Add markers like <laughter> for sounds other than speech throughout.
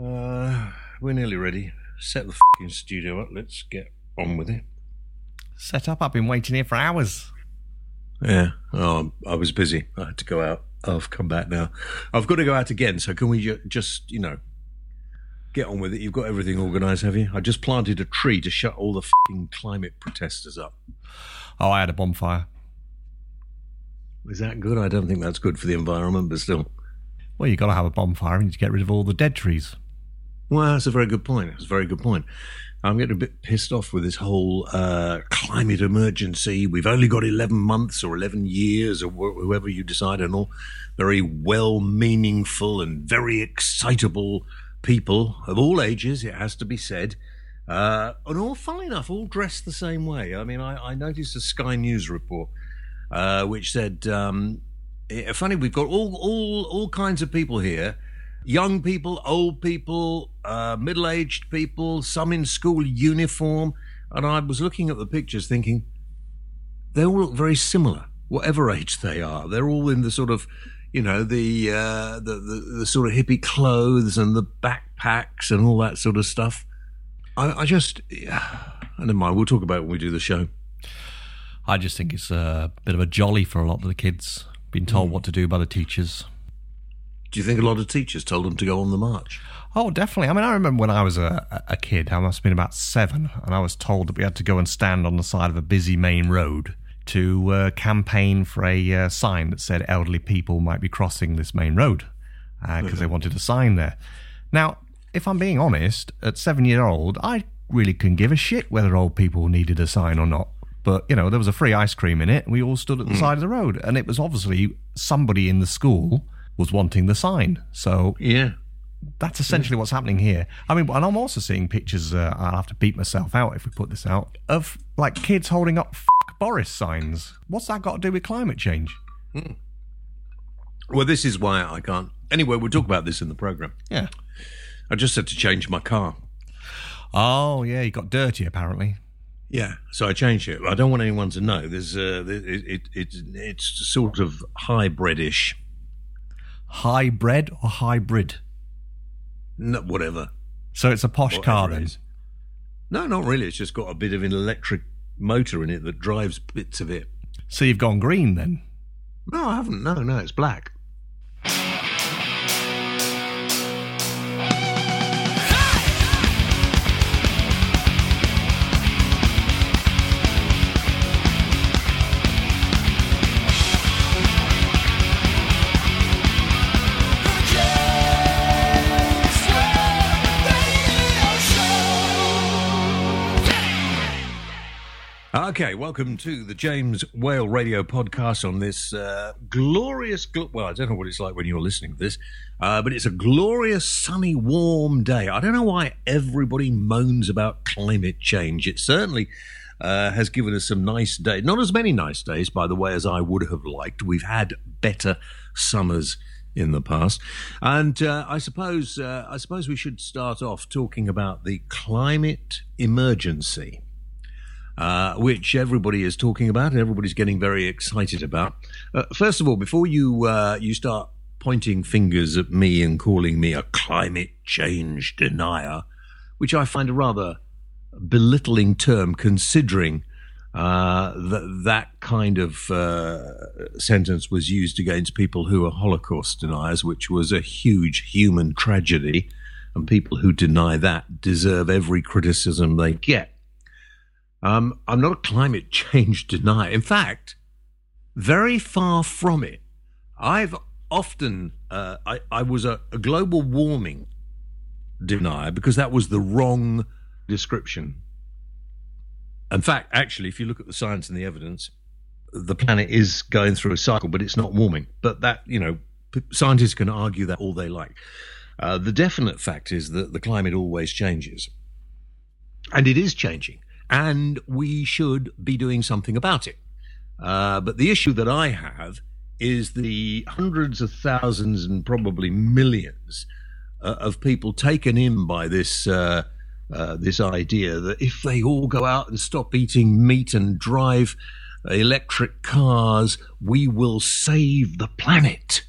Uh, we're nearly ready. Set the fucking studio up. Let's get on with it. Set up. I've been waiting here for hours. Yeah. Oh, I was busy. I had to go out. I've come back now. I've got to go out again. So can we ju- just, you know, get on with it? You've got everything organised, have you? I just planted a tree to shut all the fucking climate protesters up. Oh, I had a bonfire. Is that good? I don't think that's good for the environment, but still. Well, you've got to have a bonfire and to get rid of all the dead trees. Well, that's a very good point. That's a very good point. I'm getting a bit pissed off with this whole uh, climate emergency. We've only got 11 months or 11 years or wh- whoever you decide and all. Very well meaningful and very excitable people of all ages, it has to be said. Uh, and all, funnily enough, all dressed the same way. I mean, I, I noticed a Sky News report uh, which said, um, eh, funny, we've got all, all, all kinds of people here young people, old people, uh, middle aged people, some in school uniform. And I was looking at the pictures thinking, they all look very similar, whatever age they are. They're all in the sort of, you know, the, uh, the, the, the sort of hippie clothes and the backpacks and all that sort of stuff. I, I just, yeah, never mind. We'll talk about it when we do the show. I just think it's a bit of a jolly for a lot of the kids, being told what to do by the teachers. Do you think a lot of teachers told them to go on the march? Oh, definitely. I mean, I remember when I was a, a kid, I must have been about seven, and I was told that we had to go and stand on the side of a busy main road to uh, campaign for a uh, sign that said elderly people might be crossing this main road because they wanted a sign there. Now, if I'm being honest, at seven year old, I really couldn't give a shit whether old people needed a sign or not. But, you know, there was a free ice cream in it. And we all stood at the side of the road. And it was obviously somebody in the school was wanting the sign. So Yeah. that's essentially what's happening here. I mean, and I'm also seeing pictures. Uh, I'll have to beat myself out if we put this out of like kids holding up "Fuck Boris" signs. What's that got to do with climate change? Well, this is why I can't. Anyway, we'll talk about this in the program. Yeah. I just had to change my car. Oh yeah, you got dirty apparently. Yeah, so I changed it. I don't want anyone to know. There's uh, it, it, it, it's sort of hybridish, Hybrid or hybrid? no, whatever. So it's a posh car whatever it then. is. No, not really. It's just got a bit of an electric motor in it that drives bits of it. So you've gone green then. No, I haven't. No, no, it's black. Okay, welcome to the James Whale Radio Podcast on this uh, glorious, gl- well, I don't know what it's like when you're listening to this, uh, but it's a glorious, sunny, warm day. I don't know why everybody moans about climate change. It certainly uh, has given us some nice days. Not as many nice days, by the way, as I would have liked. We've had better summers in the past, and uh, I suppose uh, I suppose we should start off talking about the climate emergency uh, which everybody is talking about and everybody's getting very excited about. Uh, first of all, before you uh, you start pointing fingers at me and calling me a climate change denier, which I find a rather belittling term, considering uh, that that kind of uh, sentence was used against people who are Holocaust deniers, which was a huge human tragedy, and people who deny that deserve every criticism they get. Um, I'm not a climate <laughs> change denier. In fact, very far from it. I've often, uh, I, I was a, a global warming denier because that was the wrong description. In fact, actually, if you look at the science and the evidence, the planet is going through a cycle, but it's not warming. But that, you know, scientists can argue that all they like. Uh, the definite fact is that the climate always changes. And it is changing. And we should be doing something about it. Uh, but the issue that I have is the hundreds of thousands and probably millions uh, of people taken in by this uh, uh, this idea that if they all go out and stop eating meat and drive electric cars, we will save the planet.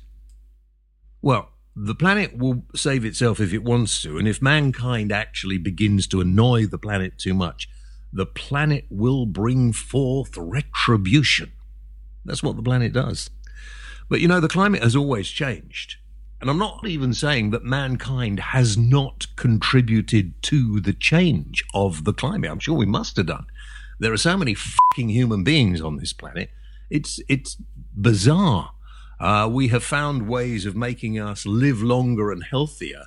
Well, the planet will save itself if it wants to, and if mankind actually begins to annoy the planet too much, the planet will bring forth retribution. That's what the planet does. But you know, the climate has always changed. And I'm not even saying that mankind has not contributed to the change of the climate. I'm sure we must have done. There are so many fucking human beings on this planet. It's it's bizarre. Uh, we have found ways of making us live longer and healthier.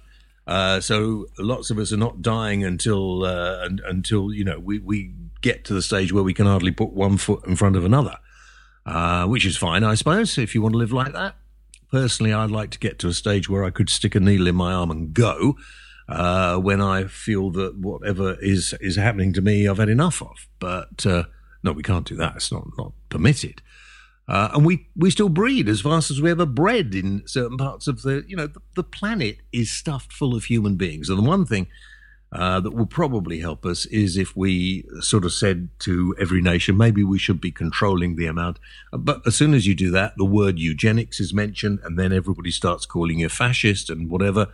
Uh, so lots of us are not dying until uh, until you know we, we get to the stage where we can hardly put one foot in front of another, uh, which is fine, I suppose, if you want to live like that. Personally, I'd like to get to a stage where I could stick a needle in my arm and go uh, when I feel that whatever is is happening to me, I've had enough of. But uh, no, we can't do that. It's not not permitted. Uh, and we, we still breed as fast as we ever bred in certain parts of the, you know, the, the planet is stuffed full of human beings. And the one thing uh, that will probably help us is if we sort of said to every nation, maybe we should be controlling the amount. But as soon as you do that, the word eugenics is mentioned, and then everybody starts calling you fascist and whatever.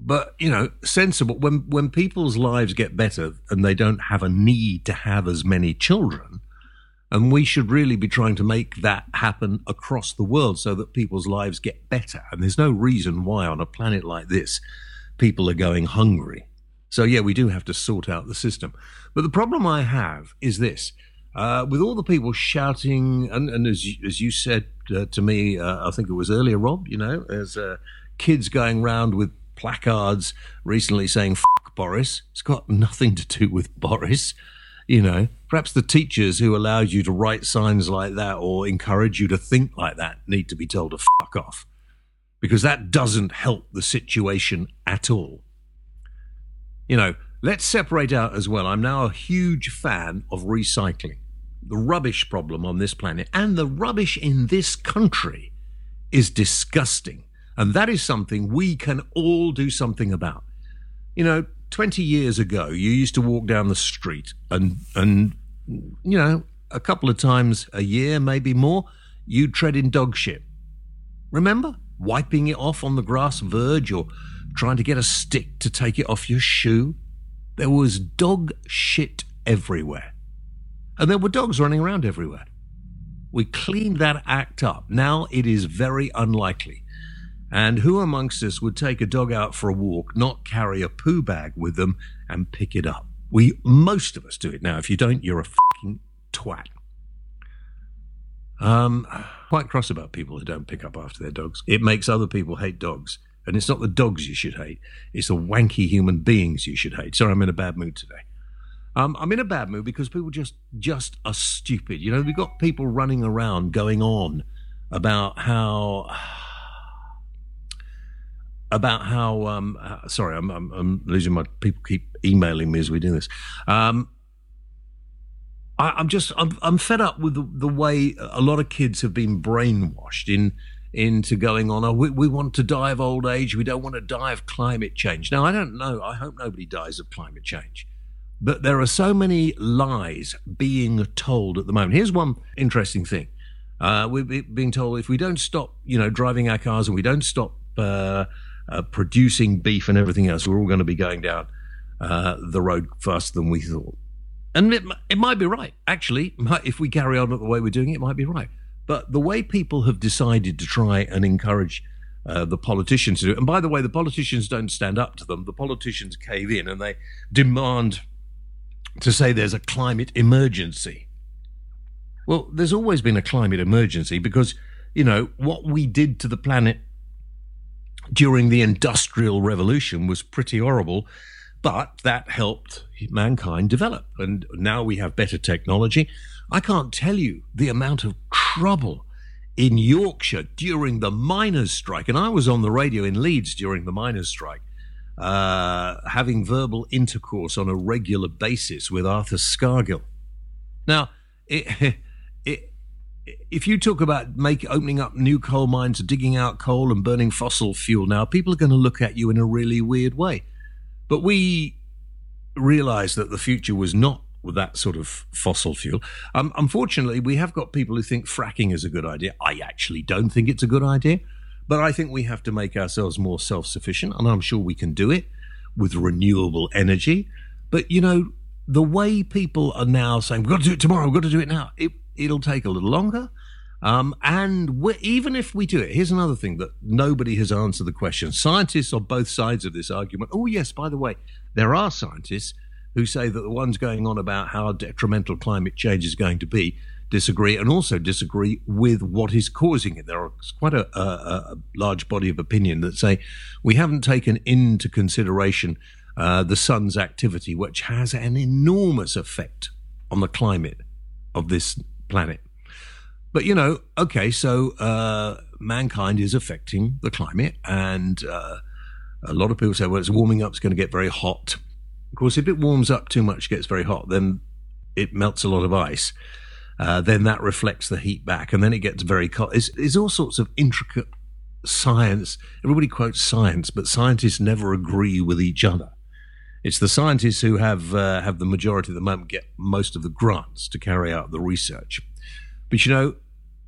But you know, sensible when when people's lives get better and they don't have a need to have as many children, and we should really be trying to make that happen across the world so that people's lives get better. And there's no reason why on a planet like this people are going hungry. So, yeah, we do have to sort out the system. But the problem I have is this. Uh, with all the people shouting, and, and as, you, as you said uh, to me, uh, I think it was earlier, Rob, you know, as uh, kids going round with placards recently saying, fuck Boris. It's got nothing to do with Boris. You know, perhaps the teachers who allowed you to write signs like that or encourage you to think like that need to be told to fuck off. Because that doesn't help the situation at all you know, let's separate out as well. I'm now a huge fan of recycling. The rubbish problem on this planet and the rubbish in this country is disgusting. And that is something we can all do something about. You know, 20 years ago, you used to walk down the street and, and, you know, a couple of times a year, maybe more, you'd tread in dog shit. Remember? Wiping it off on the grass verge or trying to get a stick to take it off your shoe. There was dog shit everywhere. And there were dogs running around everywhere. We cleaned that act up. Now it is very unlikely. And who amongst us would take a dog out for a walk, not carry a poo bag with them, and pick it up? We, most of us do it now. If you don't, you're a fucking twat. Um, quite cross about people who don't pick up after their dogs. It makes other people hate dogs. And it's not the dogs you should hate, it's the wanky human beings you should hate. Sorry, I'm in a bad mood today. Um, I'm in a bad mood because people just just are stupid. You know, we've got people running around going on about how about how um, uh, sorry, I'm, I'm, I'm losing my people keep emailing me as we do this. Um, I, am just I'm, I'm fed up with the, the way a lot of kids have been brainwashed in into going on, oh, we, we want to die of old age, we don't want to die of climate change. Now, I don't know, I hope nobody dies of climate change. But there are so many lies being told at the moment. Here's one interesting thing. Uh, we're being told if we don't stop, you know, driving our cars and we don't stop uh, uh, producing beef and everything else, we're all going to be going down uh, the road faster than we thought. And it, it might be right. Actually, if we carry on the way we're doing it, it might be right. But the way people have decided to try and encourage uh, the politicians to do it, and by the way, the politicians don't stand up to them, the politicians cave in and they demand to say there's a climate emergency. Well, there's always been a climate emergency because, you know, what we did to the planet during the Industrial Revolution was pretty horrible, but that helped mankind develop. And now we have better technology. I can't tell you the amount of trouble in Yorkshire during the miners' strike. And I was on the radio in Leeds during the miners' strike, uh, having verbal intercourse on a regular basis with Arthur Scargill. Now, it, <laughs> it, if you talk about make, opening up new coal mines, digging out coal and burning fossil fuel now, people are going to look at you in a really weird way. But we realized that the future was not with that sort of fossil fuel. Um, unfortunately, we have got people who think fracking is a good idea. I actually don't think it's a good idea. But I think we have to make ourselves more self sufficient, and I'm sure we can do it with renewable energy. But, you know, the way people are now saying, we've got to do it tomorrow, we've got to do it now, it, it'll take a little longer. Um, and even if we do it, here's another thing that nobody has answered the question. Scientists on both sides of this argument. Oh, yes, by the way, there are scientists who say that the ones going on about how detrimental climate change is going to be disagree and also disagree with what is causing it. There are quite a, a, a, large body of opinion that say we haven't taken into consideration uh, the sun's activity, which has an enormous effect on the climate of this planet. But you know, okay, so uh, mankind is affecting the climate, and uh, a lot of people say, well, it's warming up, it's going to get very hot. Of course, if it warms up too much, gets very hot, then it melts a lot of ice. Uh, then that reflects the heat back, and then it gets very cold. It's, it's all sorts of intricate science. Everybody quotes science, but scientists never agree with each other. It's the scientists who have uh, have the majority at the moment get most of the grants to carry out the research. But you know,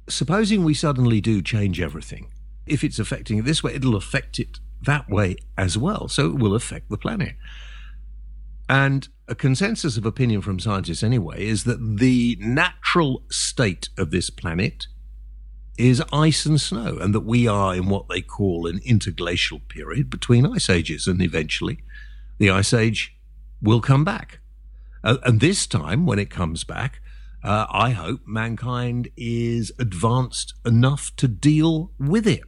supposing we suddenly do change everything, if it's affecting it this way, it'll affect it that way as well. So it will affect the planet. And a consensus of opinion from scientists, anyway, is that the natural state of this planet is ice and snow, and that we are in what they call an interglacial period between ice ages, and eventually the ice age will come back. Uh, and this time, when it comes back, uh, I hope mankind is advanced enough to deal with it.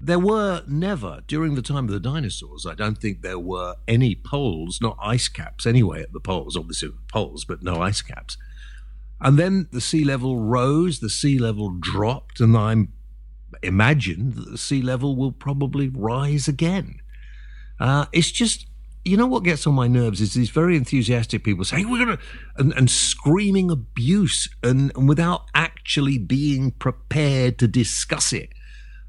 There were never, during the time of the dinosaurs, I don't think there were any poles, not ice caps anyway at the poles, obviously poles, but no ice caps. And then the sea level rose, the sea level dropped, and I imagine that the sea level will probably rise again. Uh, it's just you know what gets on my nerves is these very enthusiastic people saying we're to and, and, screaming abuse and, and, without actually being prepared to discuss it.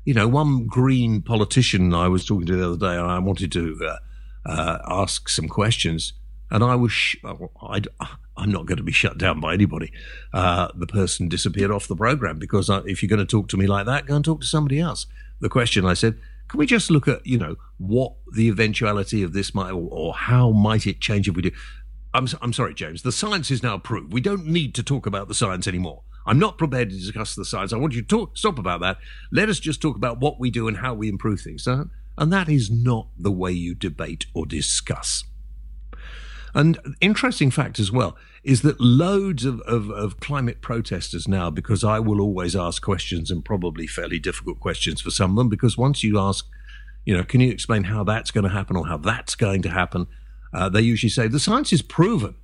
You know one green politician i was talking to the other day and i wanted to uh, uh, ask some questions and i was sh- i i'm not going to be shut down by anybody. Uh, the person disappeared off the program because I, if you're going to talk to me like that go and talk to somebody else. The question i said can we just look at, you know, what the eventuality of this might, or, or how might it change if we do? I'm, I'm sorry, James. The science is now proved. We don't need to talk about the science anymore. I'm not prepared to discuss the science. I want you to talk, stop about that. Let us just talk about what we do and how we improve things. Uh, and that is not the way you debate or discuss. And interesting fact as well is that loads of, of, of, climate protesters now, because I will always ask questions and probably fairly difficult questions for some of them, because once you ask, you know, can you explain how that's going to happen or how that's going to happen? Uh, they usually say the science is proven.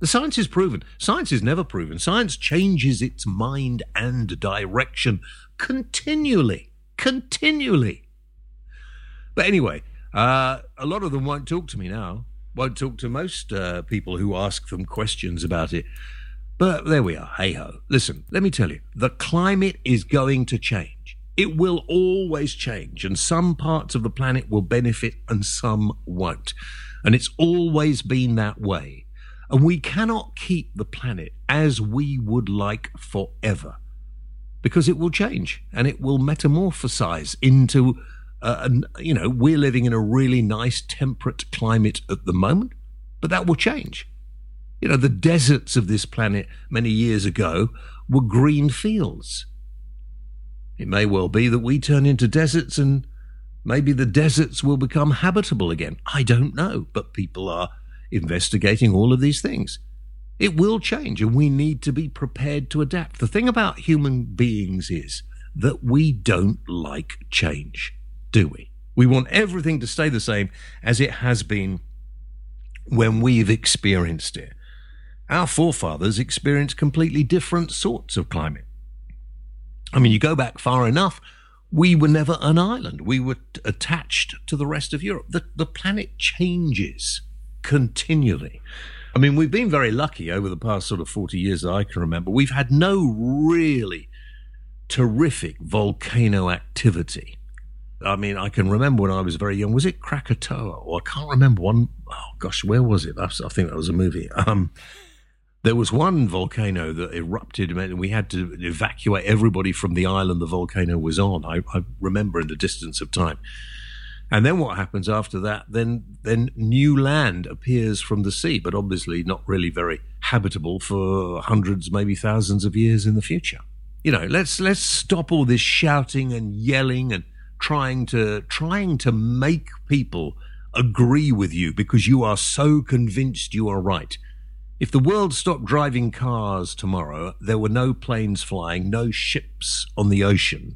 The science is proven. Science is never proven. Science changes its mind and direction continually, continually. But anyway, uh, a lot of them won't talk to me now won't talk to most uh, people who ask them questions about it. But there we are. Hey ho. Listen, let me tell you, the climate is going to change. It will always change, and some parts of the planet will benefit and some won't. And it's always been that way. And we cannot keep the planet as we would like forever because it will change and it will metamorphosize into uh, and, you know, we're living in a really nice temperate climate at the moment, but that will change. You know, the deserts of this planet many years ago were green fields. It may well be that we turn into deserts and maybe the deserts will become habitable again. I don't know, but people are investigating all of these things. It will change and we need to be prepared to adapt. The thing about human beings is that we don't like change do we? We want everything to stay the same as it has been when we've experienced it. Our forefathers experienced completely different sorts of climate. I mean, you go back far enough, we were never an island. We were attached to the rest of Europe. The, the planet changes continually. I mean, we've been very lucky over the past sort of 40 years that I can remember. We've had no really terrific volcano activity I mean, I can remember when I was very young. Was it Krakatoa? I can't remember one. Oh gosh, where was it? I think that was a movie. <laughs> Um, There was one volcano that erupted, and we had to evacuate everybody from the island the volcano was on. I, I remember in the distance of time. And then what happens after that? Then, then new land appears from the sea, but obviously not really very habitable for hundreds, maybe thousands of years in the future. You know, let's let's stop all this shouting and yelling and trying to trying to make people agree with you because you are so convinced you are right. If the world stopped driving cars tomorrow, there were no planes flying, no ships on the ocean.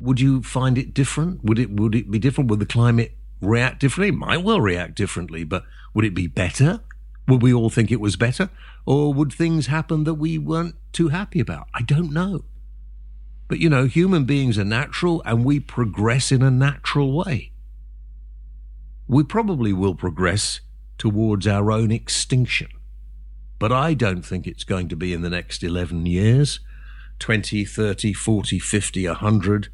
Would you find it different? Would it would it be different? Would the climate react differently? It might well react differently, but would it be better? Would we all think it was better? Or would things happen that we weren't too happy about? I don't know. But you know, human beings are natural and we progress in a natural way. We probably will progress towards our own extinction. But I don't think it's going to be in the next 11 years 20, 30, 40, 50, 100,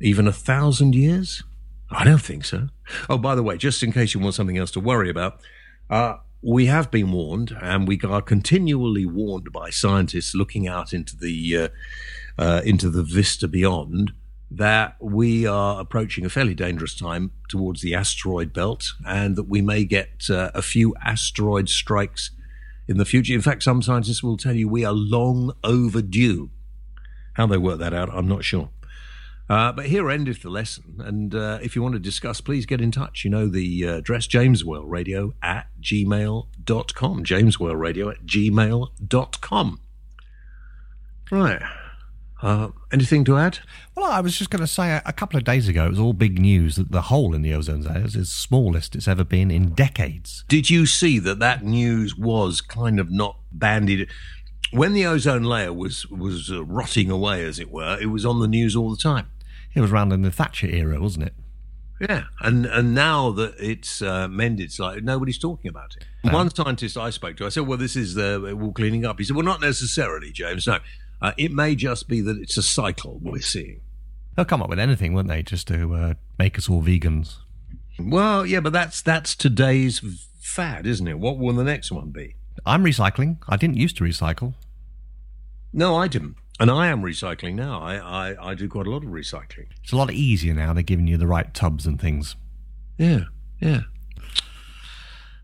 even a thousand years? I don't think so. Oh, by the way, just in case you want something else to worry about, uh, we have been warned, and we are continually warned by scientists looking out into the uh, uh, into the vista beyond that we are approaching a fairly dangerous time towards the asteroid belt, and that we may get uh, a few asteroid strikes in the future. In fact, some scientists will tell you we are long overdue. How they work that out, I'm not sure. Uh, but here endeth the lesson. And uh, if you want to discuss, please get in touch. You know the uh, address jameswhaleradio at gmail.com. Jameswhaleradio at gmail.com. Right. Uh, anything to add? Well, I was just going to say a couple of days ago, it was all big news that the hole in the ozone layer is the smallest it's ever been in decades. Did you see that that news was kind of not bandied? When the ozone layer was was uh, rotting away, as it were, it was on the news all the time. It was around in the Thatcher era, wasn't it? Yeah, and and now that it's uh, mended, like nobody's talking about it. No. One scientist I spoke to, I said, "Well, this is the all cleaning up." He said, "Well, not necessarily, James. No, uh, it may just be that it's a cycle we're seeing." They'll come up with anything, won't they, just to uh, make us all vegans? Well, yeah, but that's that's today's fad, isn't it? What will the next one be? I'm recycling. I didn't used to recycle. No, I didn't. And I am recycling now. I, I, I do quite a lot of recycling. It's a lot easier now. They're giving you the right tubs and things. Yeah, yeah.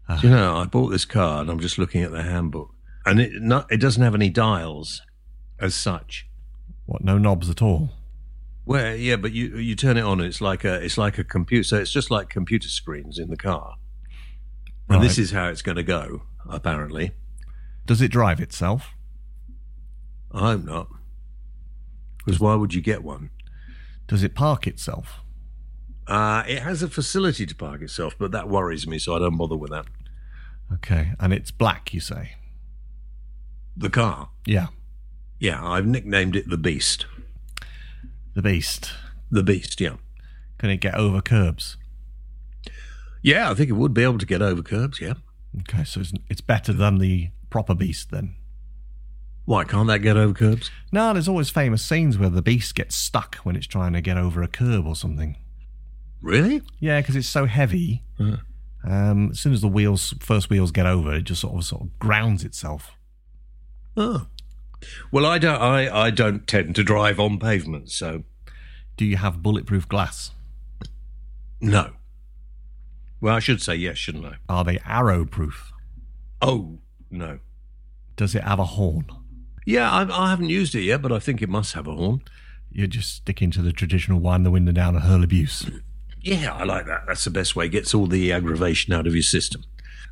Uh, you know, I bought this car and I'm just looking at the handbook, and it not, it doesn't have any dials as such. What? No knobs at all. Well, yeah, but you you turn it on, it's like a it's like a computer. So it's just like computer screens in the car. And right. this is how it's going to go, apparently. Does it drive itself? I hope not. Because why would you get one? Does it park itself? Uh, it has a facility to park itself, but that worries me, so I don't bother with that. Okay, and it's black, you say? The car? Yeah. Yeah, I've nicknamed it the Beast. The Beast? The Beast, yeah. Can it get over curbs? Yeah, I think it would be able to get over curbs, yeah. Okay, so it's, it's better than the proper Beast then? Why can't that get over curbs? No, there's always famous scenes where the beast gets stuck when it's trying to get over a curb or something. Really? Yeah, because it's so heavy. Uh. Um, as soon as the wheels, first wheels get over, it just sort of sort of grounds itself. Oh, well, I don't. I, I don't tend to drive on pavements, so. Do you have bulletproof glass? No. Well, I should say yes, shouldn't I? Are they arrow proof? Oh no. Does it have a horn? Yeah, I, I haven't used it yet, but I think it must have a horn. You're just sticking to the traditional wind the window down and hurl abuse. Yeah, I like that. That's the best way. Gets all the aggravation out of your system.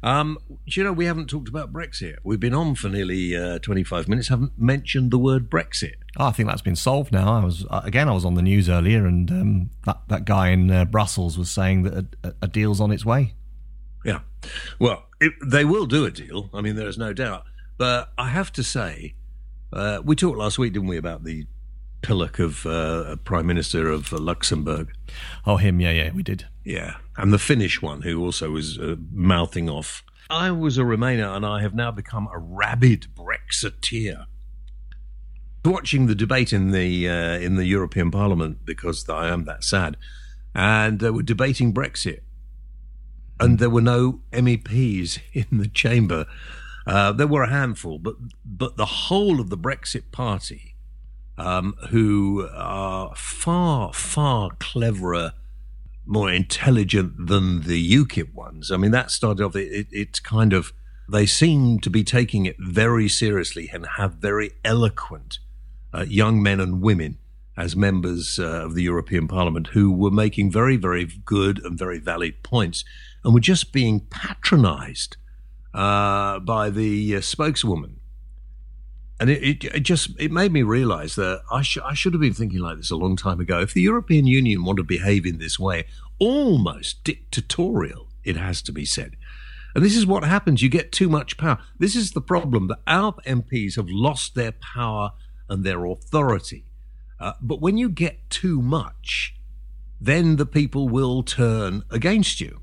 Um, you know, we haven't talked about Brexit. We've been on for nearly uh, 25 minutes, haven't mentioned the word Brexit. Oh, I think that's been solved now. I was uh, again, I was on the news earlier, and um, that that guy in uh, Brussels was saying that a, a, deal's on its way. Yeah, well, it, they will do a deal. I mean, there is no doubt. But I have to say, uh, we talked last week, didn't we, about the pillock of uh, Prime Minister of Luxembourg? Oh, him, yeah, yeah, we did. Yeah, and the Finnish one who also was uh, mouthing off. I was a Remainer and I have now become a rabid Brexiteer. Watching the debate in the uh, in the European Parliament because I am that sad, and they were debating Brexit, and there were no MEPs <laughs> in the chamber Uh, there were a handful, but but the whole of the Brexit party, um, who are far far cleverer, more intelligent than the UKIP ones. I mean, that started off. It, it, it's kind of they seem to be taking it very seriously and have very eloquent uh, young men and women as members uh, of the European Parliament who were making very, very good and very valid points and were just being patronized uh, by the uh, spokeswoman. And it, it, it, just it made me realize that I, sh- I should have been thinking like this a long time ago. If the European Union want to behave in this way, almost dictatorial, it has to be said. And this is what happens. You get too much power. This is the problem that our MPs have lost their power and their authority. Uh, but when you get too much, then the people will turn against you.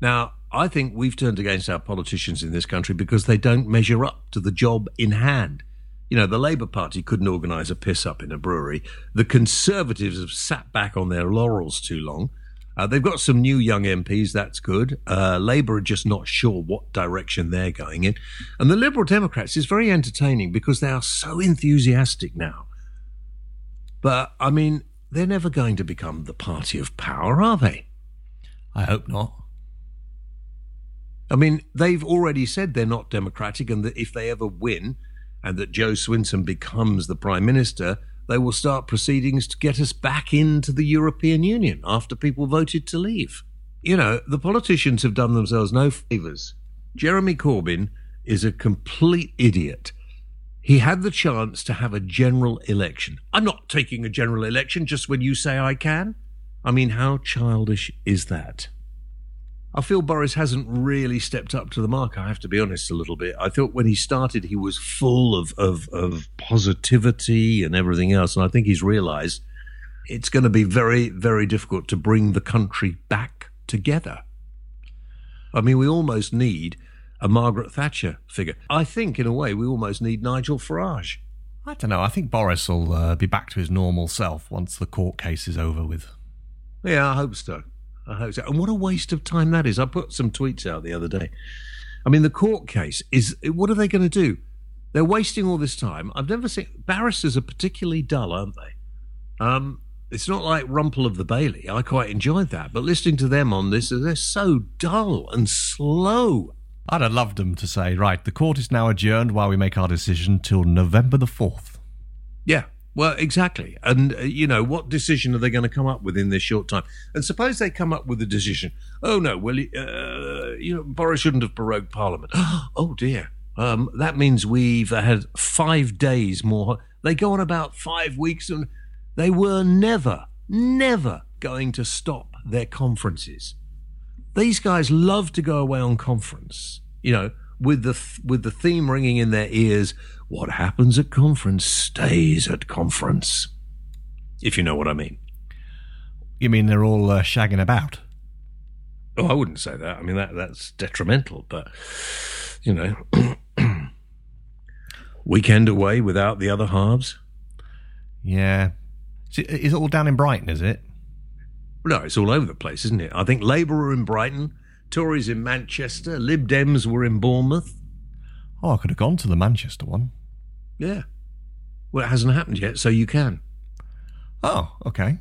Now, I think we've turned against our politicians in this country because they don't measure up to the job in hand. You know, the Labour Party couldn't organise a piss up in a brewery. The Conservatives have sat back on their laurels too long. Uh, they've got some new young MPs, that's good. Uh, Labour are just not sure what direction they're going in. And the Liberal Democrats is very entertaining because they are so enthusiastic now. But, I mean, they're never going to become the party of power, are they? I hope not. I mean, they've already said they're not democratic and that if they ever win and that Jo Swinson becomes the Prime Minister, they will start proceedings to get us back into the European Union after people voted to leave. You know, the politicians have done themselves no favours. Jeremy Corbyn is a complete idiot. He had the chance to have a general election. I'm not taking a general election just when you say I can. I mean, how childish is that? I feel Boris hasn't really stepped up to the mark. I have to be honest a little bit. I thought when he started, he was full of, of, of positivity and everything else. And I think he's realized it's going to be very, very difficult to bring the country back together. I mean, we almost need a Margaret Thatcher figure. I think, in a way, we almost need Nigel Farage. I don't know. I think Boris will uh, be back to his normal self once the court case is over with. Yeah, I hope so. I hope so. And what a waste of time that is. I put some tweets out the other day. I mean, the court case is what are they going to do? They're wasting all this time. I've never seen barristers are particularly dull, aren't they? Um, it's not like Rumpole of the Bailey. I quite enjoyed that, but listening to them on this, they're so dull and slow. I'd have loved them to say, right, the court is now adjourned while we make our decision till November the 4th. Yeah, well, exactly. And, uh, you know, what decision are they going to come up with in this short time? And suppose they come up with a decision. Oh, no, well, uh, you know, Boris shouldn't have prorogued Parliament. <gasps> oh, dear. Um, that means we've had five days more. They go on about five weeks, and they were never, never going to stop their conferences. These guys love to go away on conference, you know, with the with the theme ringing in their ears what happens at conference stays at conference. If you know what I mean. You mean they're all uh, shagging about? Oh, I wouldn't say that. I mean that that's detrimental, but you know, <clears throat> weekend away without the other halves. Yeah, is it all down in Brighton? Is it? No, it's all over the place, isn't it? I think Labour are in Brighton, Tories in Manchester, Lib Dems were in Bournemouth. Oh, I could have gone to the Manchester one. Yeah. Well, it hasn't happened yet, so you can. Oh, okay.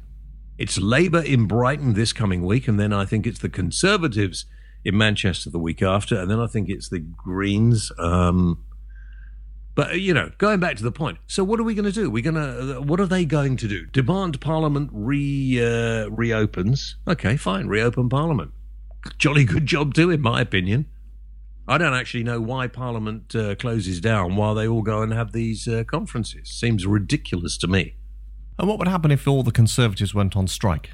It's Labour in Brighton this coming week, and then I think it's the Conservatives in Manchester the week after, and then I think it's the Greens. Um, but you know, going back to the point. So, what are we going to do? We're going to. What are they going to do? Demand Parliament re uh, reopens. Okay, fine. Reopen Parliament. Jolly good job too, in my opinion. I don't actually know why Parliament uh, closes down while they all go and have these uh, conferences. Seems ridiculous to me. And what would happen if all the Conservatives went on strike?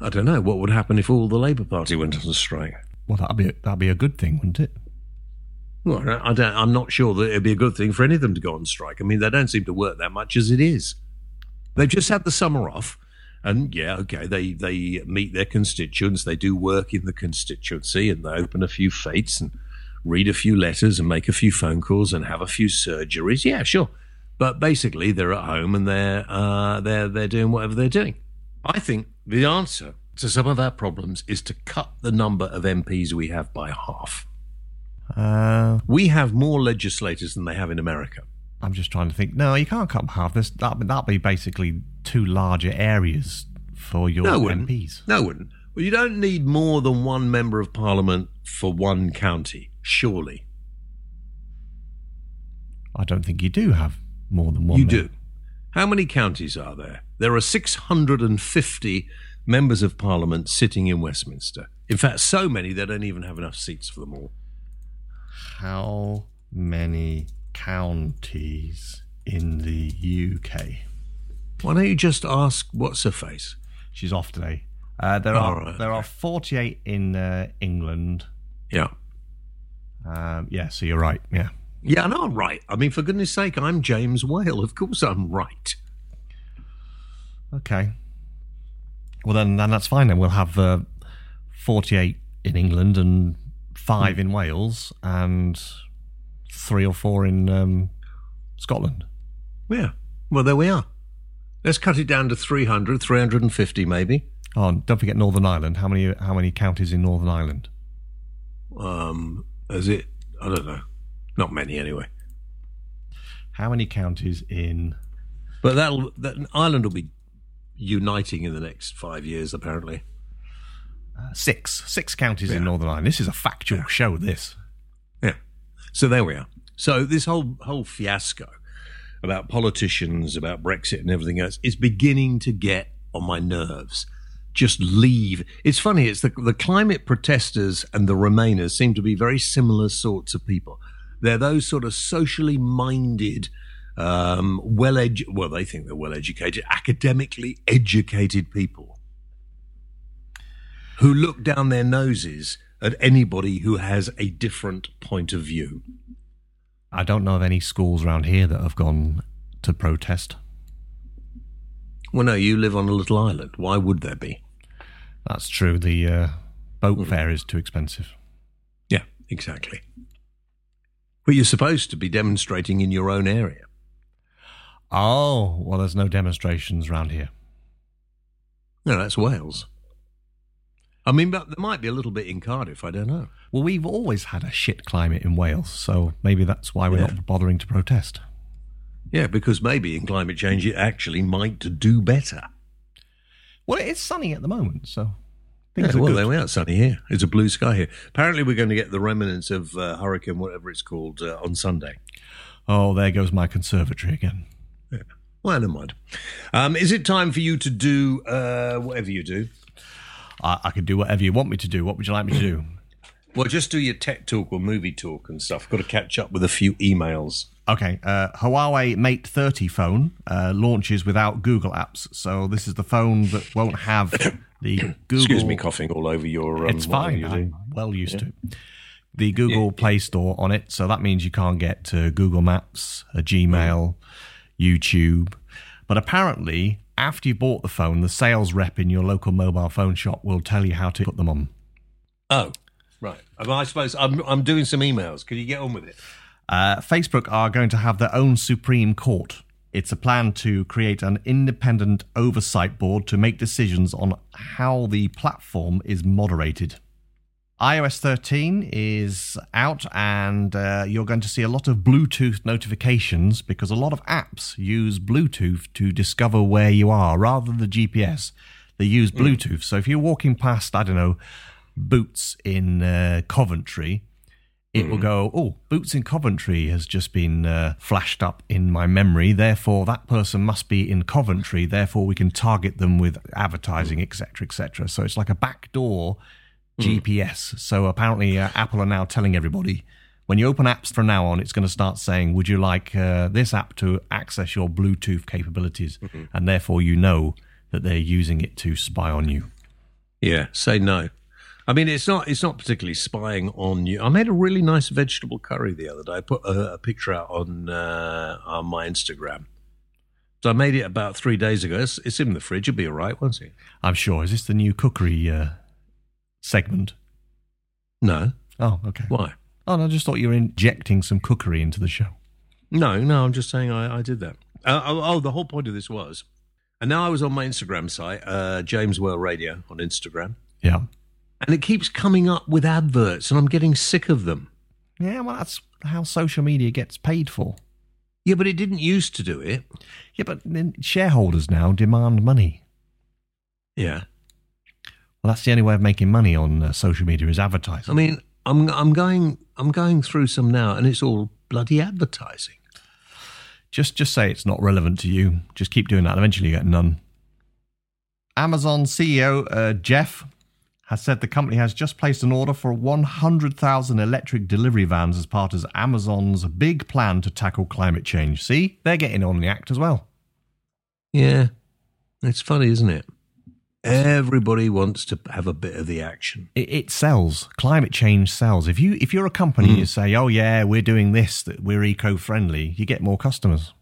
I don't know. What would happen if all the Labour Party went on strike? Well, that'd be that'd be a good thing, wouldn't it? Well, I don't. I'm not sure that it'd be a good thing for any of them to go on strike. I mean, they don't seem to work that much as it is. They've just had the summer off, and yeah, okay, they they meet their constituents. They do work in the constituency, and they open a few fetes and read a few letters and make a few phone calls and have a few surgeries. Yeah, sure. But basically, they're at home and they're uh, they're they're doing whatever they're doing. I think the answer to some of our problems is to cut the number of MPs we have by half. Uh, We have more legislators than they have in America. I'm just trying to think. No, you can't cut half. This that that'd be basically two larger areas for your No. MPs. No, wouldn't. Well, you don't need more than one member of parliament for one county, surely. I don't think you do have more than one. you then. do. How many counties are there? There are 650 members of parliament sitting in Westminster. In fact, so many they don't even have enough seats for them all. How many counties in the UK? Why don't you just ask what's her face? She's off today. Uh, there are right, there are 48 in uh, England. Yeah. Um, yeah, so you're right. Yeah. Yeah, no, I'm right. I mean, for goodness sake, I'm James Whale. Of course I'm right. Okay. Well, then, then that's fine. Then we'll have uh, 48 in England and five in Wales and three or four in um, Scotland. Yeah. Well, there we are. Let's cut it down to 300, 350 maybe. Oh, and don't forget Northern Ireland. How many how many counties in Northern Ireland? Um, is it? I don't know. Not many anyway. How many counties in? But that'll that Ireland will be uniting in the next five years, apparently. Uh, six. Six counties in Northern Ireland. This is a factual show. This. So there we are. So this whole whole fiasco about politicians, about Brexit and everything else is beginning to get on my nerves. Just leave. It's funny. It's the the climate protesters and the Remainers seem to be very similar sorts of people. They're those sort of socially minded, um, well edu- well they think they're well educated, academically educated people who look down their noses at anybody who has a different point of view. I don't know of any schools around here that have gone to protest. Well, no, you live on a little island. Why would there be? That's true. The uh, boat fare is too expensive. Yeah, exactly. But you're supposed to be demonstrating in your own area. Oh, well, there's no demonstrations around here. No, that's Wales. I mean, but there might be a little bit in Cardiff. I don't know. Well, we've always had a shit climate in Wales, so maybe that's why we're Yeah. not bothering to protest. Yeah, because maybe in climate change it actually might do better. Well, it's sunny at the moment, so Yeah, things are well, good. there we are. Sunny here. It's a blue sky here. Apparently, we're going to get the remnants of uh, hurricane, whatever it's called, uh, on Sunday. Oh, there goes my conservatory again. Well, never mind. Um, is it time for you to do uh, whatever you do? I, I could do whatever you want me to do. What would you like me to do? <clears throat> Well, just do your tech talk or movie talk and stuff. Got to catch up with a few emails. Okay, uh, Huawei Mate 30 phone uh, launches without Google apps. So this is the phone that won't have <coughs> the Google. Excuse me, coughing all over your. Um, It's fine. I'm well used to it. The Google Play Store on it, so that means you can't get uh, Google Maps, uh, Gmail, YouTube. But apparently, after you bought the phone, the sales rep in your local mobile phone shop will tell you how to put them on. Oh, right. I, suppose I'm, I'm doing some emails. Can you get on with it? Uh, Facebook are going to have their own Supreme Court. It's a plan to create an independent oversight board to make decisions on how the platform is moderated. iOS 13 is out, and uh, you're going to see a lot of Bluetooth notifications because a lot of apps use Bluetooth to discover where you are rather than the GPS. They use Bluetooth. So if you're walking past, I don't know, Boots in uh, Coventry, it will go, oh, Boots in Coventry has just been uh, flashed up in my memory. Therefore, that person must be in Coventry. Therefore, we can target them with advertising, etc., etc. So it's like a backdoor GPS. So apparently, uh, Apple are now telling everybody when you open apps from now on, it's going to start saying, "Would you like uh, this app to access your Bluetooth capabilities?" And therefore, you know that they're using it to spy on you. Yeah, say no. I mean, it's not it's not particularly spying on you. I made a really nice vegetable curry the other day. I put a, a picture out on uh, on my Instagram. So I made it about three days ago. It's, it's in the fridge. It'll be all right, won't it? I'm sure. Is this the new cookery uh, segment? No. Oh, okay. Why? Oh, no, I just thought you were injecting some cookery into the show. No, no. I'm just saying I, I did that. Uh, oh, oh, the whole point of this was, and now I was on my Instagram site, uh, James Whale Radio on Instagram, Yeah. and it keeps coming up with adverts, and I'm getting sick of them. Yeah, well, that's how social media gets paid for. Yeah, but it didn't used to do it. Yeah, but shareholders now demand money. Yeah. Well, that's the only way of making money on uh, social media is advertising. I mean, I'm I'm going I'm going through some now, and it's all bloody advertising. just just say it's not relevant to you. Just keep doing that. Eventually, you get none. Amazon CEO uh, Jeff has said the company has just placed an order for 100,000 electric delivery vans as part of Amazon's big plan to tackle climate change. See, they're getting on the act as well. Yeah, it's funny, isn't it? Everybody wants to have a bit of the action. It, it sells. Climate change sells. If you if you're a company hmm. and you say, "Oh yeah, we're doing this, that we're eco-friendly," you get more customers.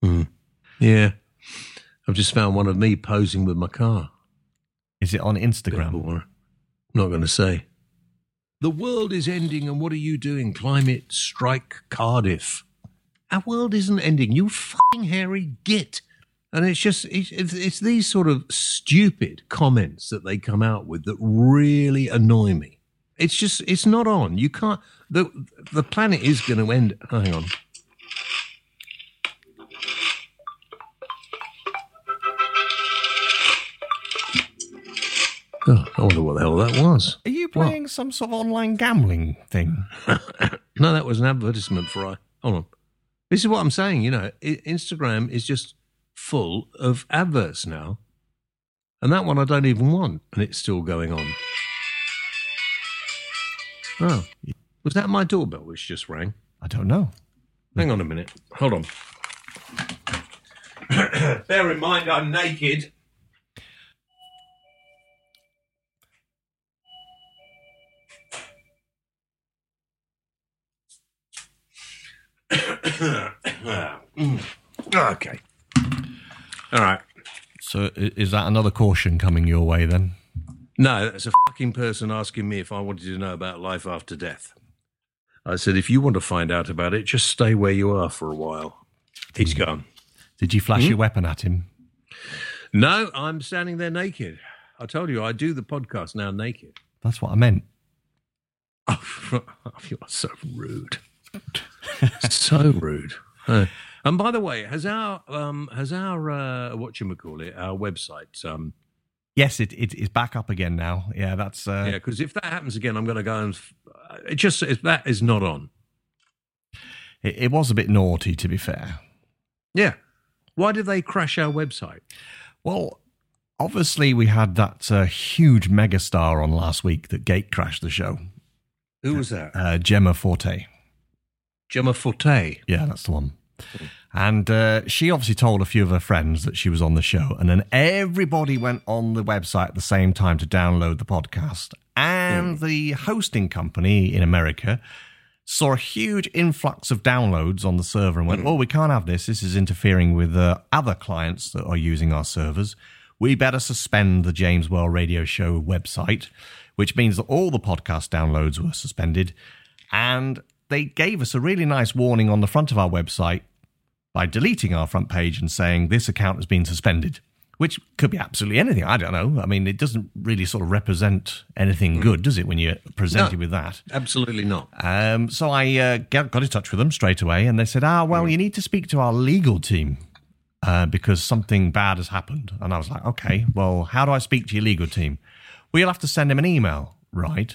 Hmm. Yeah, I've just found one of me posing with my car. Is it on Instagram? I'm not going to say. The world is ending, and what are you doing? Climate strike Cardiff. Our world isn't ending. You fucking hairy git. And it's just it's, it's, these sort of stupid comments that they come out with that really annoy me. It's just it's not on. You can't. the The planet is going to end. Hang on. Oh, I wonder what the hell that was. Are you playing some sort of online gambling thing? <coughs> No, that was an advertisement for I. Hold on. This is what I'm saying. You know, Instagram is just full of adverts now, and that one I don't even want, and it's still going on. Oh, was that my doorbell which just rang? I don't know. Hang on a minute. Hold on. <coughs> Bear in mind, I'm naked. <coughs> <coughs> okay. All right. So is that another caution coming your way then? No, that's a fucking person asking me if I wanted to know about life after death. I said, if you want to find out about it, just stay where you are for a while. He's hmm. gone. Did you flash hmm? your weapon at him? No, I'm standing there naked. I told you I do the podcast now naked. That's what I meant. <laughs> Oh, <laughs> you are so rude. <laughs> so rude. And by the way, has our um, has our uh, what you call it our website? Um, Yes, it, it is back up again now. Yeah, that's uh, yeah, because if that happens again, I'm going to go and f- uh, it just if that is not on. it, it was a bit naughty to be fair. Yeah, why did they crash our website? Well, obviously we had that uh, huge megastar on last week that gate crashed the show. Who was that? Uh, Gemma Forte. Gemma Forte. Yeah, that's the one. And uh, she obviously told a few of her friends that she was on the show, and then everybody went on the website at the same time to download the podcast. And the hosting company in America saw a huge influx of downloads on the server and went, "Oh, we can't have this. This is interfering with uh, other clients that are using our servers. We better suspend the James Whale Radio Show website." Which means that all the podcast downloads were suspended, and they gave us a really nice warning on the front of our website by deleting our front page and saying this account has been suspended, which could be absolutely anything. I don't know. I mean, it doesn't really sort of represent anything good, does it, when you're presented No. with that? Absolutely not. Um, so I uh, got, got in touch with them straight away, and they said, "Ah, well, you need to speak to our legal team uh, because something bad has happened." And I was like, "Okay, well, how do I speak to your legal team?" Well, you'll have to send them an email, right?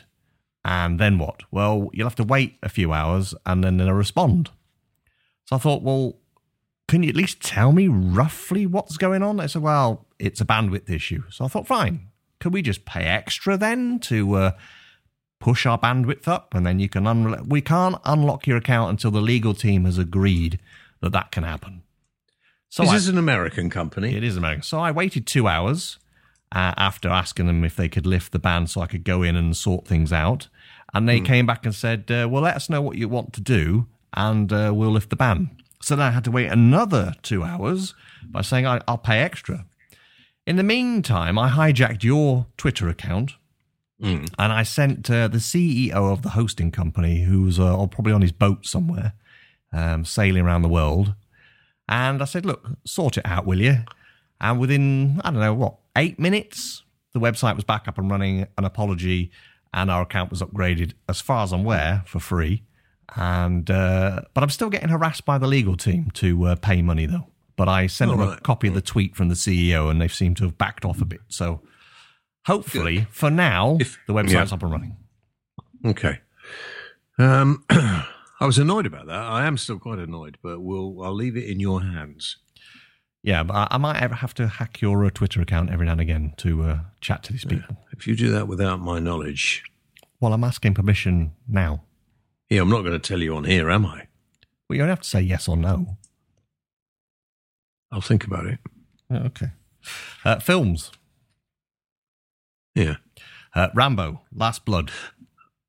And then what? Well, you'll have to wait a few hours, and then they'll respond. So I thought, well, can you at least tell me roughly what's going on? They said, well, it's a bandwidth issue. So I thought, fine. can we just pay extra then to uh, push our bandwidth up, and then you can unlock. We can't unlock your account until the legal team has agreed that that can happen. So This Is I, this an American company? it is American. So I waited two hours uh, after asking them if they could lift the ban, so I could go in and sort things out. And they came back and said, uh, "Well, let us know what you want to do, and uh, we'll lift the ban." So then I had to wait another two hours by saying I, I'll pay extra. In the meantime, I hijacked your Twitter account and I sent uh, the CEO of the hosting company, who's uh, probably on his boat somewhere, um, sailing around the world, and I said, "Look, sort it out, will you?" And within I don't know what eight minutes, the website was back up and running. An apology, and our account was upgraded, as far as I'm aware, for free. and uh, but I'm still getting harassed by the legal team to uh, pay money though. But I sent All them a copy of the tweet from the CEO, and they seem to have backed off a bit. So hopefully, for now, If- the website's yeah. up and running. Okay. Um, <clears throat> I was annoyed about that. I am still quite annoyed, but we'll I'll leave it in your hands. Yeah, but I, I might ever have to hack your uh, Twitter account every now and again to uh, chat to these people. If you do that without my knowledge, Well, I'm asking permission now. yeah, I'm not going to tell you on here, am I? Well, you don't have to say yes or no. I'll think about it. Yeah, Okay. Uh, films. Yeah. Uh, Rambo, Last Blood.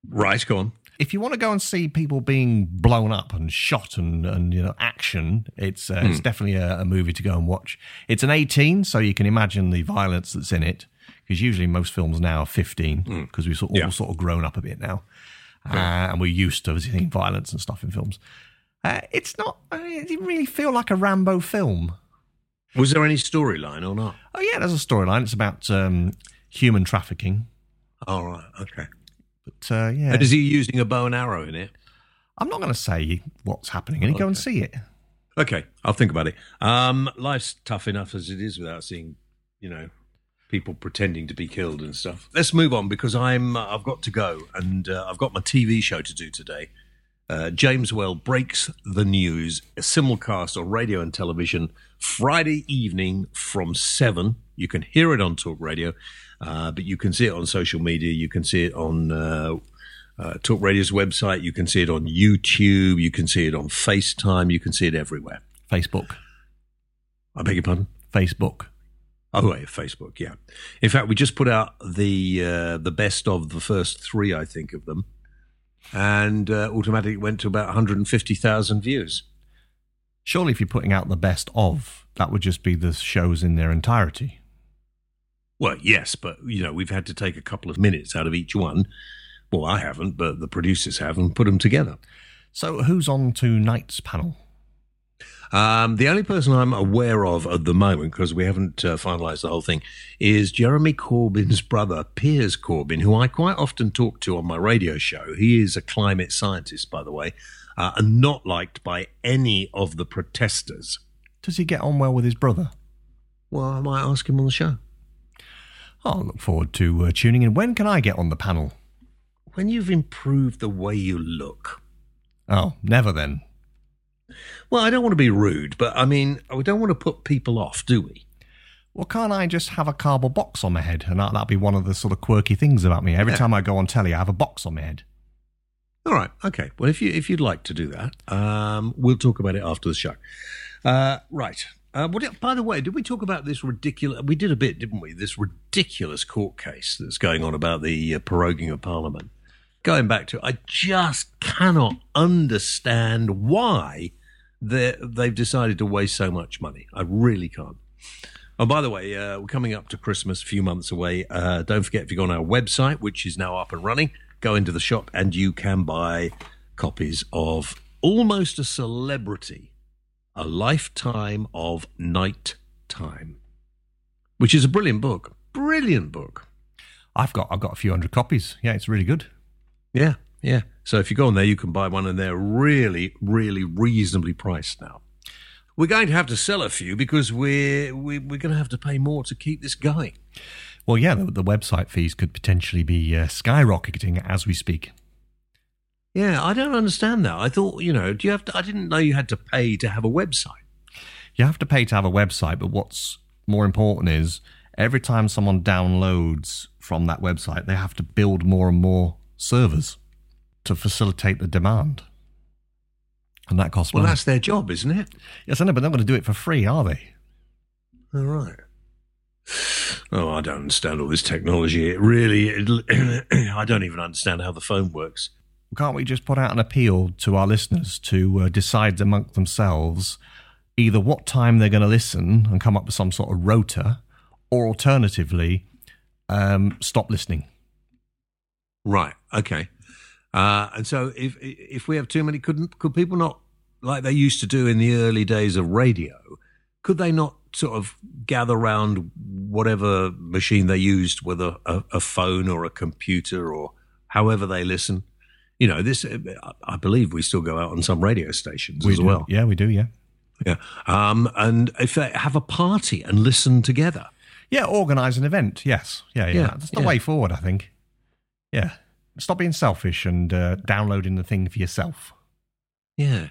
Right, go on. If you want to go and see people being blown up and shot and, and you know action, it's uh, it's definitely a, a movie to go and watch. It's an 18, so you can imagine the violence that's in it. Because usually most films now are 15, because we've sort, all Yeah. sort of grown up a bit now, uh, and we're used to seeing violence and stuff in films. Uh, it's not. It didn't really feel like a Rambo film. Was there any storyline or not? Oh yeah, there's a storyline. It's about um, human trafficking. All right, okay. But uh, yeah, And is he using a bow and arrow in it? I'm not going to say what's happening. And go and see it. Okay, I'll think about it. Um, life's tough enough as it is without seeing, you know, people pretending to be killed and stuff. Let's move on because I'm uh, I've got to go and uh, I've got my TV show to do today. Uh, James Whale breaks the news, a simulcast on radio and television Friday evening from seven. You can hear it on Talk Radio, uh, but you can see it on social media. You can see it on uh, uh, Talk Radio's website. You can see it on YouTube. You can see it on FaceTime. You can see it everywhere. Facebook, I beg your pardon. Facebook. Oh, wait, Facebook. Yeah. In fact, we just put out the uh, the best of the first three, I think, of them, and uh, automatically went to about 150,000 views. Surely, if you're putting out the best of, that would just be the shows in their entirety. Well, yes, but you know, we've had to take a couple of minutes out of each one. Well, I haven't, but the producers have, and put them together. So, who's on tonight's panel? Um, the only person I'm aware of at the moment, because we haven't uh, finalised the whole thing, is Jeremy Corbyn's brother, Piers Corbyn, who I quite often talk to on my radio show. He is a climate scientist, by the way, uh, and not liked by any of the protesters. Does he get on well with his brother? Well, I might ask him on the show. I'll look forward to uh, tuning in. When can I get on the panel? When you've improved the way you look. Oh, never then. Well, I don't want to be rude, but I mean, we don't want to put people off, do we? Well, can't I just have a cardboard box on my head? And that, that'll be one of the sort of quirky things about me. Every Yeah. time I go on telly, I have a box on my head. All right. Okay. Well, if you if you'd like to do that, um, we'll talk about it after the show. Uh, right. Uh, what, by the way, did we talk about this ridiculous? We did a bit, didn't we? This ridiculous court case that's going on about the uh, proroguing of Parliament. Going back to, I just cannot understand why they they've decided to waste so much money. I really can't. Oh, by the way, uh, we're coming up to Christmas, a few months away. Uh, don't forget, if you go on our website, which is now up and running, go into the shop and you can buy copies of Almost a Celebrity, A Lifetime of Night Time, which is a brilliant book. Brilliant book. I've got I've got a few hundred copies. Yeah, it's really good. Yeah, yeah. So if you go on there, you can buy one, and they're really, really reasonably priced now. We're going to have to sell a few because we're we, we're going to have to pay more to keep this going. Well, yeah, the, the website fees could potentially be uh, skyrocketing as we speak. Yeah, I don't understand that. I thought, you know, do you have to? I didn't know you had to pay to have a website. You have to pay to have a website, but what's more important is every time someone downloads from that website, they have to build more and more servers to facilitate the demand. And that costs more. Well, money. that's their job, isn't it? Yes, I know, but they're not going to do it for free, are they? All right. Oh, I don't understand all this technology. It really, it, <clears throat> I don't even understand how the phone works. Can't we just put out an appeal to our listeners to uh, decide amongst themselves either what time they're going to listen and come up with some sort of rota, or alternatively, um, stop listening? Right. Okay. Uh, and so, if if we have too many, couldn't could people not like they used to do in the early days of radio? Could they not sort of gather around whatever machine they used, whether a, a phone or a computer or however they listen? You know, this, I believe we still go out on some radio stations We as do. well. Yeah, we do. Yeah. Yeah. Um, and if they have a party and listen together. Yeah, organise an event. Yes. Yeah, yeah. Yeah, That's the yeah. way forward, I think. Yeah. Stop being selfish and uh, downloading the thing for yourself. Yeah.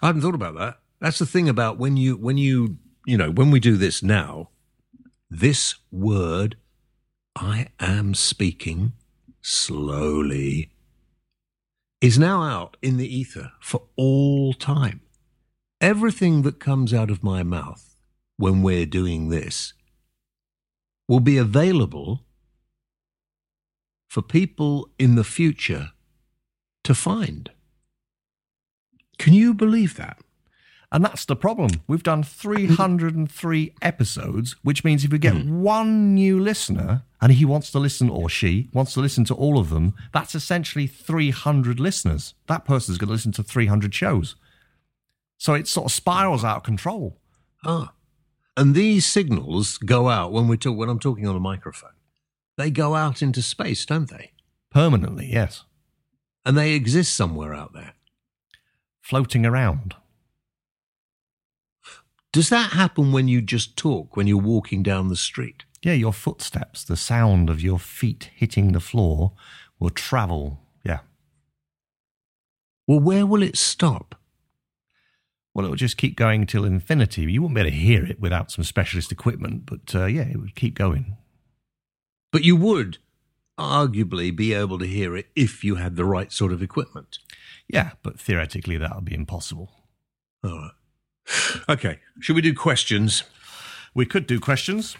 I hadn't thought about that. That's the thing about when you, when you, you know, when we do this now, this word, I am speaking slowly, is now out in the ether for all time. Everything that comes out of my mouth when we're doing this will be available for people in the future to find. Can you believe that? And that's the problem. We've done 303 <laughs> episodes, which means if we get one new listener and he wants to listen, or she wants to listen to all of them, that's essentially 300 listeners. That person's going to listen to 300 shows. So it sort of spirals out of control. Ah. And these signals go out when we talk when I'm talking on a microphone. They go out into space, don't they? Permanently, yes. And they exist somewhere out there. Floating around. Does that happen when you just talk, when you're walking down the street? Yeah, your footsteps, the sound of your feet hitting the floor will travel. Yeah. Well, where will it stop? Well, it will just keep going till infinity. You wouldn't be able to hear it without some specialist equipment, but uh, yeah, it would keep going. But you would arguably be able to hear it if you had the right sort of equipment. Yeah, but theoretically that would be impossible. All right. Okay. Should we do questions? We could do questions.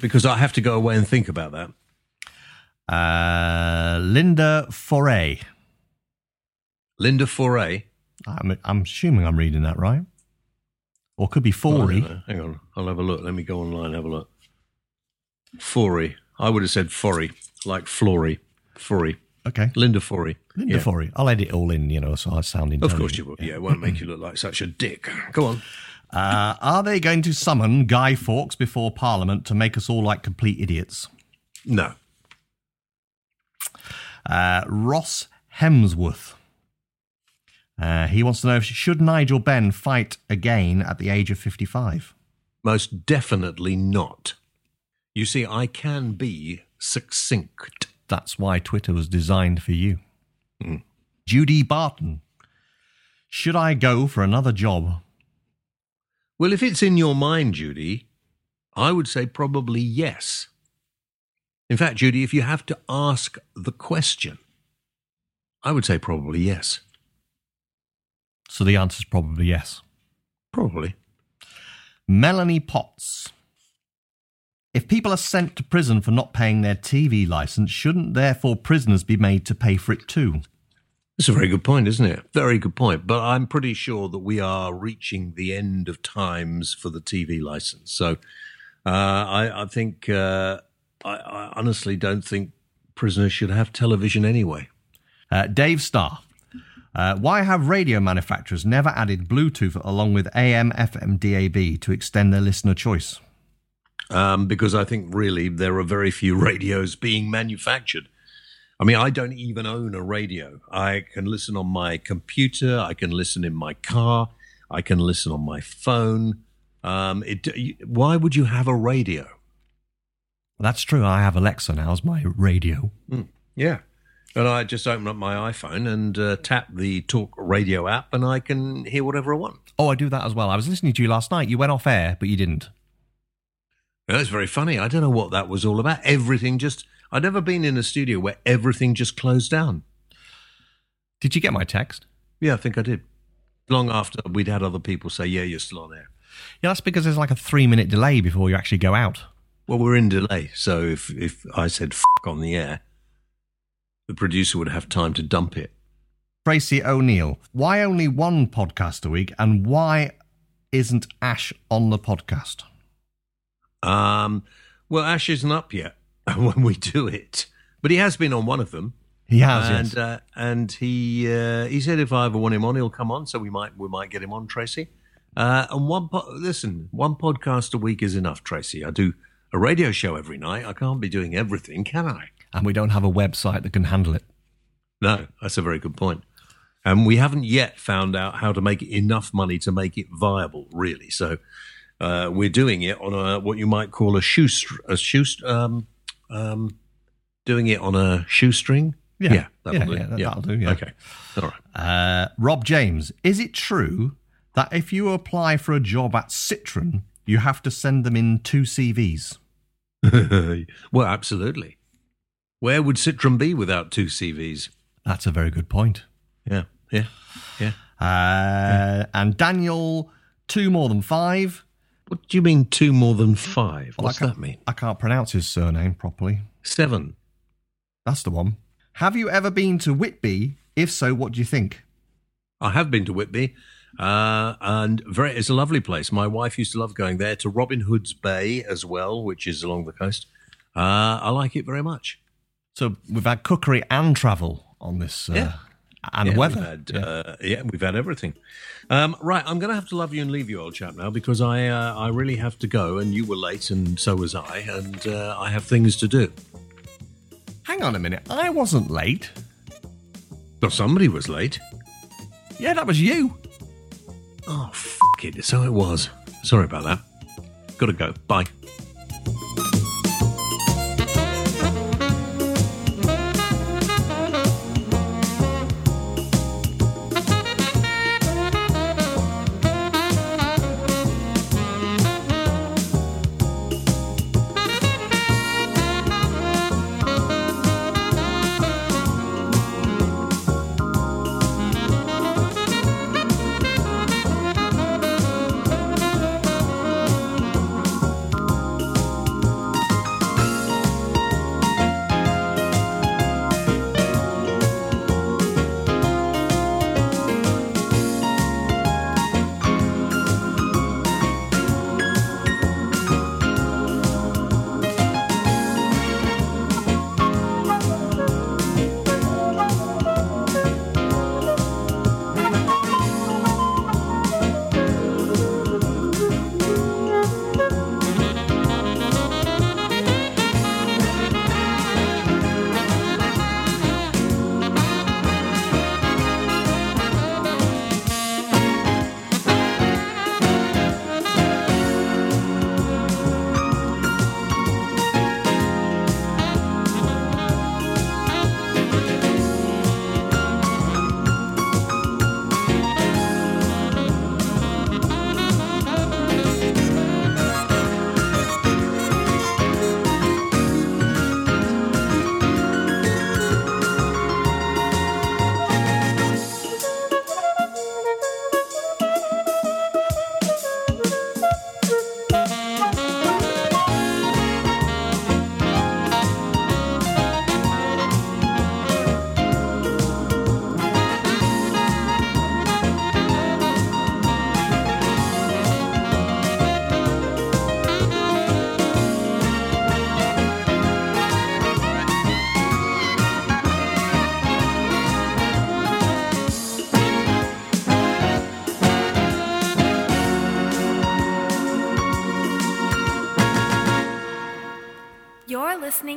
Because I have to go away and think about that. Uh, Linda Foray. Linda Foray. I'm, I'm assuming I'm reading that right. Or could be Oh, Foray. Hang on. I'll have a look. Let me go online and have a look. Foray. I would have said Foray, like Flory. Foray. okay. Linda Foray. Linda Yeah. I'll edit it all in, you know, so I sound intelligent. Of course you will. Yeah, it won't make you look like such a dick. Go on. <laughs> Uh, are they going to summon Guy Fawkes before Parliament to make us all like complete idiots? No. Uh, Ross Hemsworth. Uh, he wants to know if should Nigel Benn fight again at the age of 55? Most definitely not. You see, I can be succinct. That's why Twitter was designed for you. Hmm. Judy Barton. Should I go for another job? Well, if it's in your mind, Judy, I would say probably yes. In fact, Judy, if you have to ask the question, I would say probably yes. So the answer's probably yes. Probably. Melanie Potts. If people are sent to prison for not paying their TV license, shouldn't therefore prisoners be made to pay for it too? That's a very good point, isn't it? Very good point. But I'm pretty sure that we are reaching the end of times for the TV license. So uh, I, I think, uh, I, I honestly don't think prisoners should have television anyway. Uh, Dave Starr. Uh, why have radio manufacturers never added Bluetooth along with AM, FM, DAB to extend their listener choice? Um, because I think really there are very few <laughs> radios being manufactured. I mean, I don't even own a radio. I can listen on my computer. I can listen in my car. I can listen on my phone. Um, it, why would you have a radio? That's true. I have Alexa now as my radio. Yeah. And I just open up my iPhone and uh, tap the Talk Radio app, and I can hear whatever I want. Oh, I do that as well. I was listening to you last night. You went off air, but you didn't. That's very funny. I don't know what that was all about. Everything just. I'd never been in a studio where everything just closed down. Did you get my text? Yeah, I think I did. Long after we'd had other people say, "Yeah, you're still on air." Yeah, that's because there's like a three minute delay before you actually go out. Well, we're in delay, so if if I said "f*** on the air, the producer would have time to dump it. Tracy O'Neill. Why only one podcast a week, and why isn't Ash on the podcast? Um, well, Ash isn't up yet <laughs> when we do it, but he has been on one of them, He has, and yes. uh, and he uh, he said if I ever want him on, he'll come on. So we might we might get him on, Tracy. Uh, and one po- listen, one podcast a week is enough, Tracy. I do a radio show every night. I can't be doing everything, can I? and we don't have a website that can handle it. No, that's a very good point. And we haven't yet found out how to make enough money to make it viable, really. So uh, we're doing it on a what you might call a shoe a shoe um, um, doing it on a shoestring. Yeah, yeah, that'll yeah, do. yeah, that- that'll do, yeah. Okay, all Uh, Rob James, is it true that if you apply for a job at Citroën, you have to send them in two CVs? <laughs> well, absolutely. Where would Citroën be without two CVs? That's a very good point. Yeah, yeah, yeah. Uh, And Daniel, two more than five. What do you mean two more than five? Well, What's can't- that mean? I can't pronounce his surname properly. Seven. That's the one. Have you ever been to Whitby? If so, what do you think? I have been to Whitby, uh, and very, it's a lovely place. My wife used to love going there to Robin Hood's Bay as well, which is along the coast. Uh, I like it very much. So we've had cookery and travel on this, uh, Yeah. And yeah, weather. We've had, uh, yeah, we've had everything. Um, right, I'm going to have to love you and leave you, old chap, now because I uh, I really have to go, and you were late, and so was I, and uh, I have things to do. Hang on a minute, I wasn't late. Well, somebody was late. Yeah, that was you. Oh, f- it. So it was. Sorry about that. Got to go. Bye.